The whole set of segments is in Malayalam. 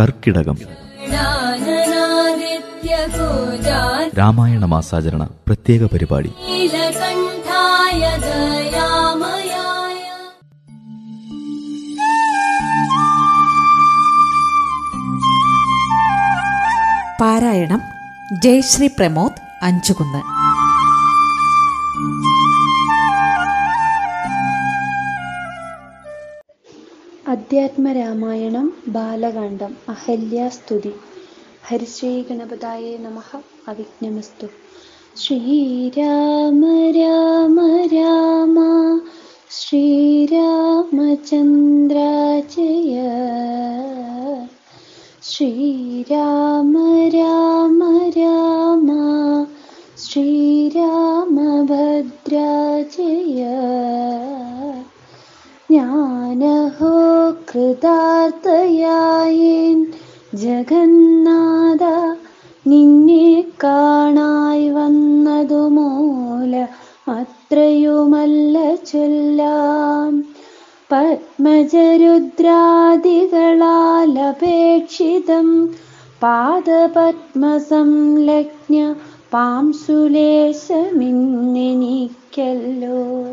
കർക്കിടകം. രാമായണ മാസാചരണ പ്രത്യേക പരിപാടി. പാരായണം ജയശ്രീ പ്രമോദ് അഞ്ചുകുന്ന്. അധ്യാത്മരാമായണം ബാലകാണ്ഡം അഹല്യാസ്തുതി ഹരിശ്രീ ഗണപതായ നമ. അവിജ്ഞമസ്തു ശ്രീരാമ രാമ രാമ ശ്രീരാമചന്ദ്ര ജയ. ശ്രീരാമ കൃതാർത്ഥയായേൻ ജഗന്നാഥ നിന്നെ കാണായി വന്നതു മൂല അത്രയുമല്ല ചൊല്ലാം. പത്മജരുദ്രാദികളാൽ അപേക്ഷിതം പാദപത്മസംലഗ്ന പാംസുലേശമിന്നെനിക്കല്ലോ.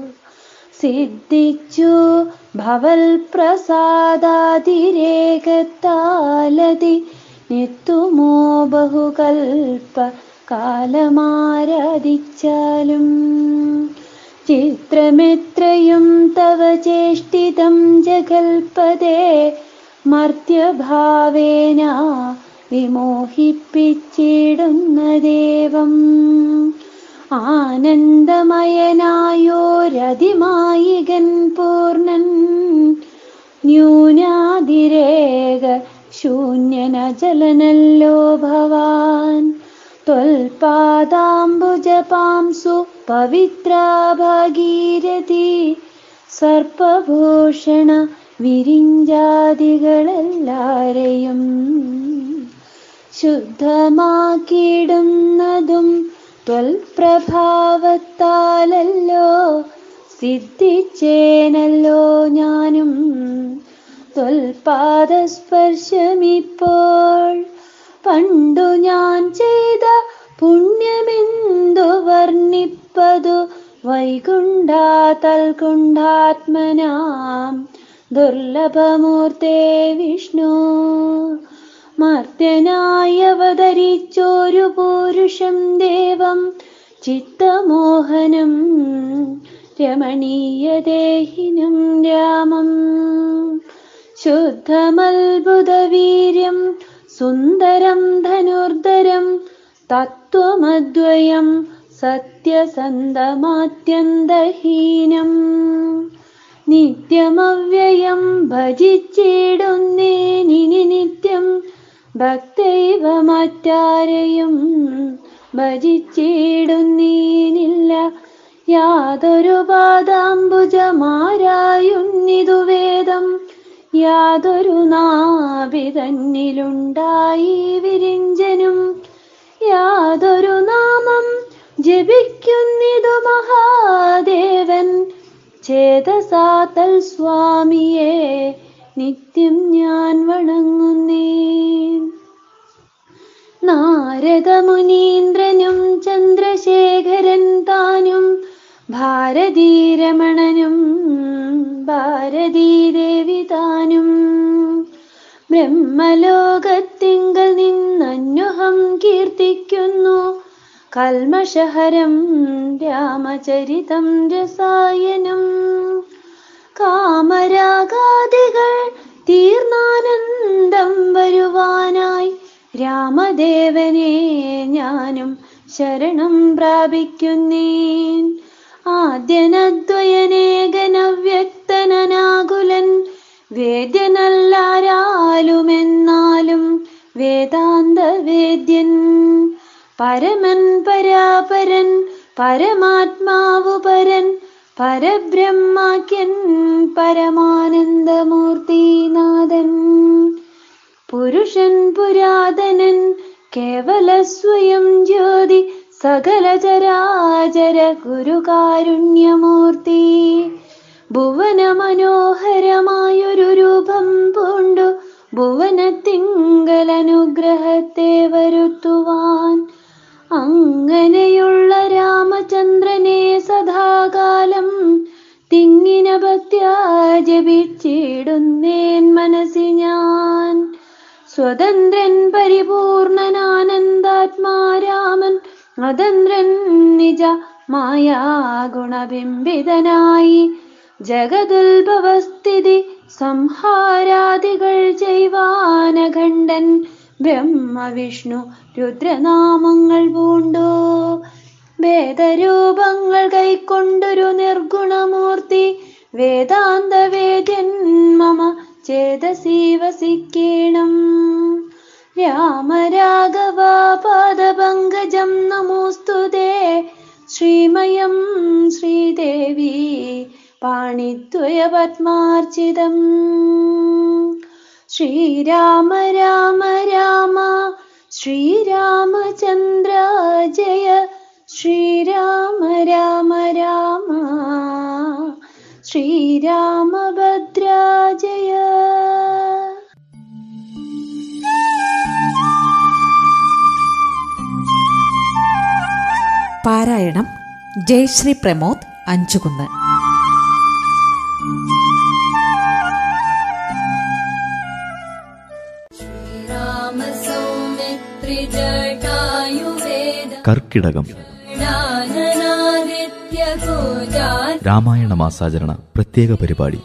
സിദ്ധിച്ചു. ഭവൽ പ്രസാദാതിരേകത്താലതി. എത്തുമോ ബഹുകൽപ്പ കാലമാരാധിച്ചാലും ചിത്രമെത്രയും തവ ചേഷ്ടിതം ജഗൽപദേ മർത്യഭാവേന വിമോഹിപ്പിച്ചിടുന്ന ദേവം. ആനന്ദമയനായോരതിമായികൻ പൂർണൻ. ന്യൂനാതിരേക ശൂന്യനജലനല്ലോ ഭവാൻ. ത്വൽപാദാംബുജപാംസു പവിത്രാ ഭാഗീരഥി. സർപ്പഭൂഷണ വിരിഞ്ചാദികളെല്ലാരെയും ശുദ്ധമാക്കിയിടുന്നതും ത്വൽപ്രഭാവത്താലല്ലോ സിദ്ധിച്ചേനല്ലോ ഞാനും. ത്വൽപാദസ്പർശമിപ്പോൾ പണ്ടു ഞാൻ ചെയ്ത പുണ്യമെന്തു വർണിപ്പതു വൈകുണ്ഠാതൽകുണ്ഠാത്മനാം ദുർലഭമൂർത്തേ വിഷ്ണു. മർത്യനായി അവതരിച്ചൊരു പൂരുഷം ദേവം ചിത്തമോഹനം രമണീയദേഹിനം രാമം. ശുദ്ധമത്ഭുതവീര്യം സുന്ദരം ധനുർധരം തത്വമദ്വയം സത്യസന്ധമാത്യന്തഹീനം. നിത്യമവ്യയം ഭജിച്ചിടുന്നേനിനി നിത്യം ഭക്തൈവ മറ്റാരെയും ഭജിച്ചിടുന്നീനില്ല യാതൊരു പാദാംബുജമാരായുന്നിതു വേദം. യാതൊരു നാവിതന്നിലുണ്ടായി വിരിഞ്ചനും. യാതൊരു നാമം ജപിക്കുന്നിതു മഹാദേവൻ. ചേതസാതൽ സ്വാമിയെ നിത്യം ഞാൻ വണങ്ങുന്നേ. നാരദമുനീന്ദ്രനും ചന്ദ്രശേഖരൻ താനും ഭാരതീരമണനും ഭാരതീദേവി താനും. ബ്രഹ്മലോകത്തിങ്കൽ നിന്നന്യുഹം കീർത്തിക്കുന്നു കൽമഷഹരം രാമചരിതം രസായനം. കാമരാഗാദികൾ പ്രാപിക്കുന്നേൻ ആദ്യനദ്വയനേകനവ്യക്തനാകുലൻ വേദ്യനല്ലാരാലുമെന്നാലും വേദാന്ത വേദ്യൻ പരമൻ പരാപരൻ പരമാത്മാവു പരൻ പരബ്രഹ്മാക്യൻ പരമാനന്ദമൂർത്തിനാഥൻ. പുരുഷൻ പുരാതനൻ കേവല സ്വയം ജ്യോതി സകല ചരാചര ഗുരുകാരുണ്യമൂർത്തി ഭുവന മനോഹരമായൊരു രൂപം പൂണ്ടു. ഭുവനത്തിങ്കലനുഗ്രഹത്തെ വരുത്തുവാൻ അങ്ങനെയുള്ള രാമചന്ദ്രനെ സദാകാലം തിങ്ങിന ഭക്ത്യാ ജപിച്ചിടുന്നേൻ മനസ്സി ഞാൻ. സ്വതന്ത്രൻ പരിപൂർണനാനന്ദാത്മാരാമൻ അതന്ത്രൻ നിജ മായാഗുണബിംബിതനായി ജഗതുൽഭവസ്ഥിതി സംഹാരാദികൾ ചെയ്വാനഖണ്ഡൻ ബ്രഹ്മവിഷ്ണു രുദ്രനാമങ്ങൾ പൂണ്ടോ. വേദരൂപങ്ങൾ കൈക്കൊണ്ടൊരു നിർഗുണമൂർത്തി വേദാന്ത വേദ്യൻ മമ ചേതസീവസിക്കെ പാണിദ്വയപത്മാർജിതം ശ്രീരാമ രാമ രാമ ശ്രീരാമചന്ദ്ര ജയ ശ്രീരാമ രാമ രാമ ശ്രീരാമഭദ്ര ജയ. പാരായണം ജയശ്രീ പ്രമോദ് അഞ്ചുകുന്ന്. കർക്കിടകം. രാമായണ മാസാചരണ പ്രത്യേക പരിപാടി.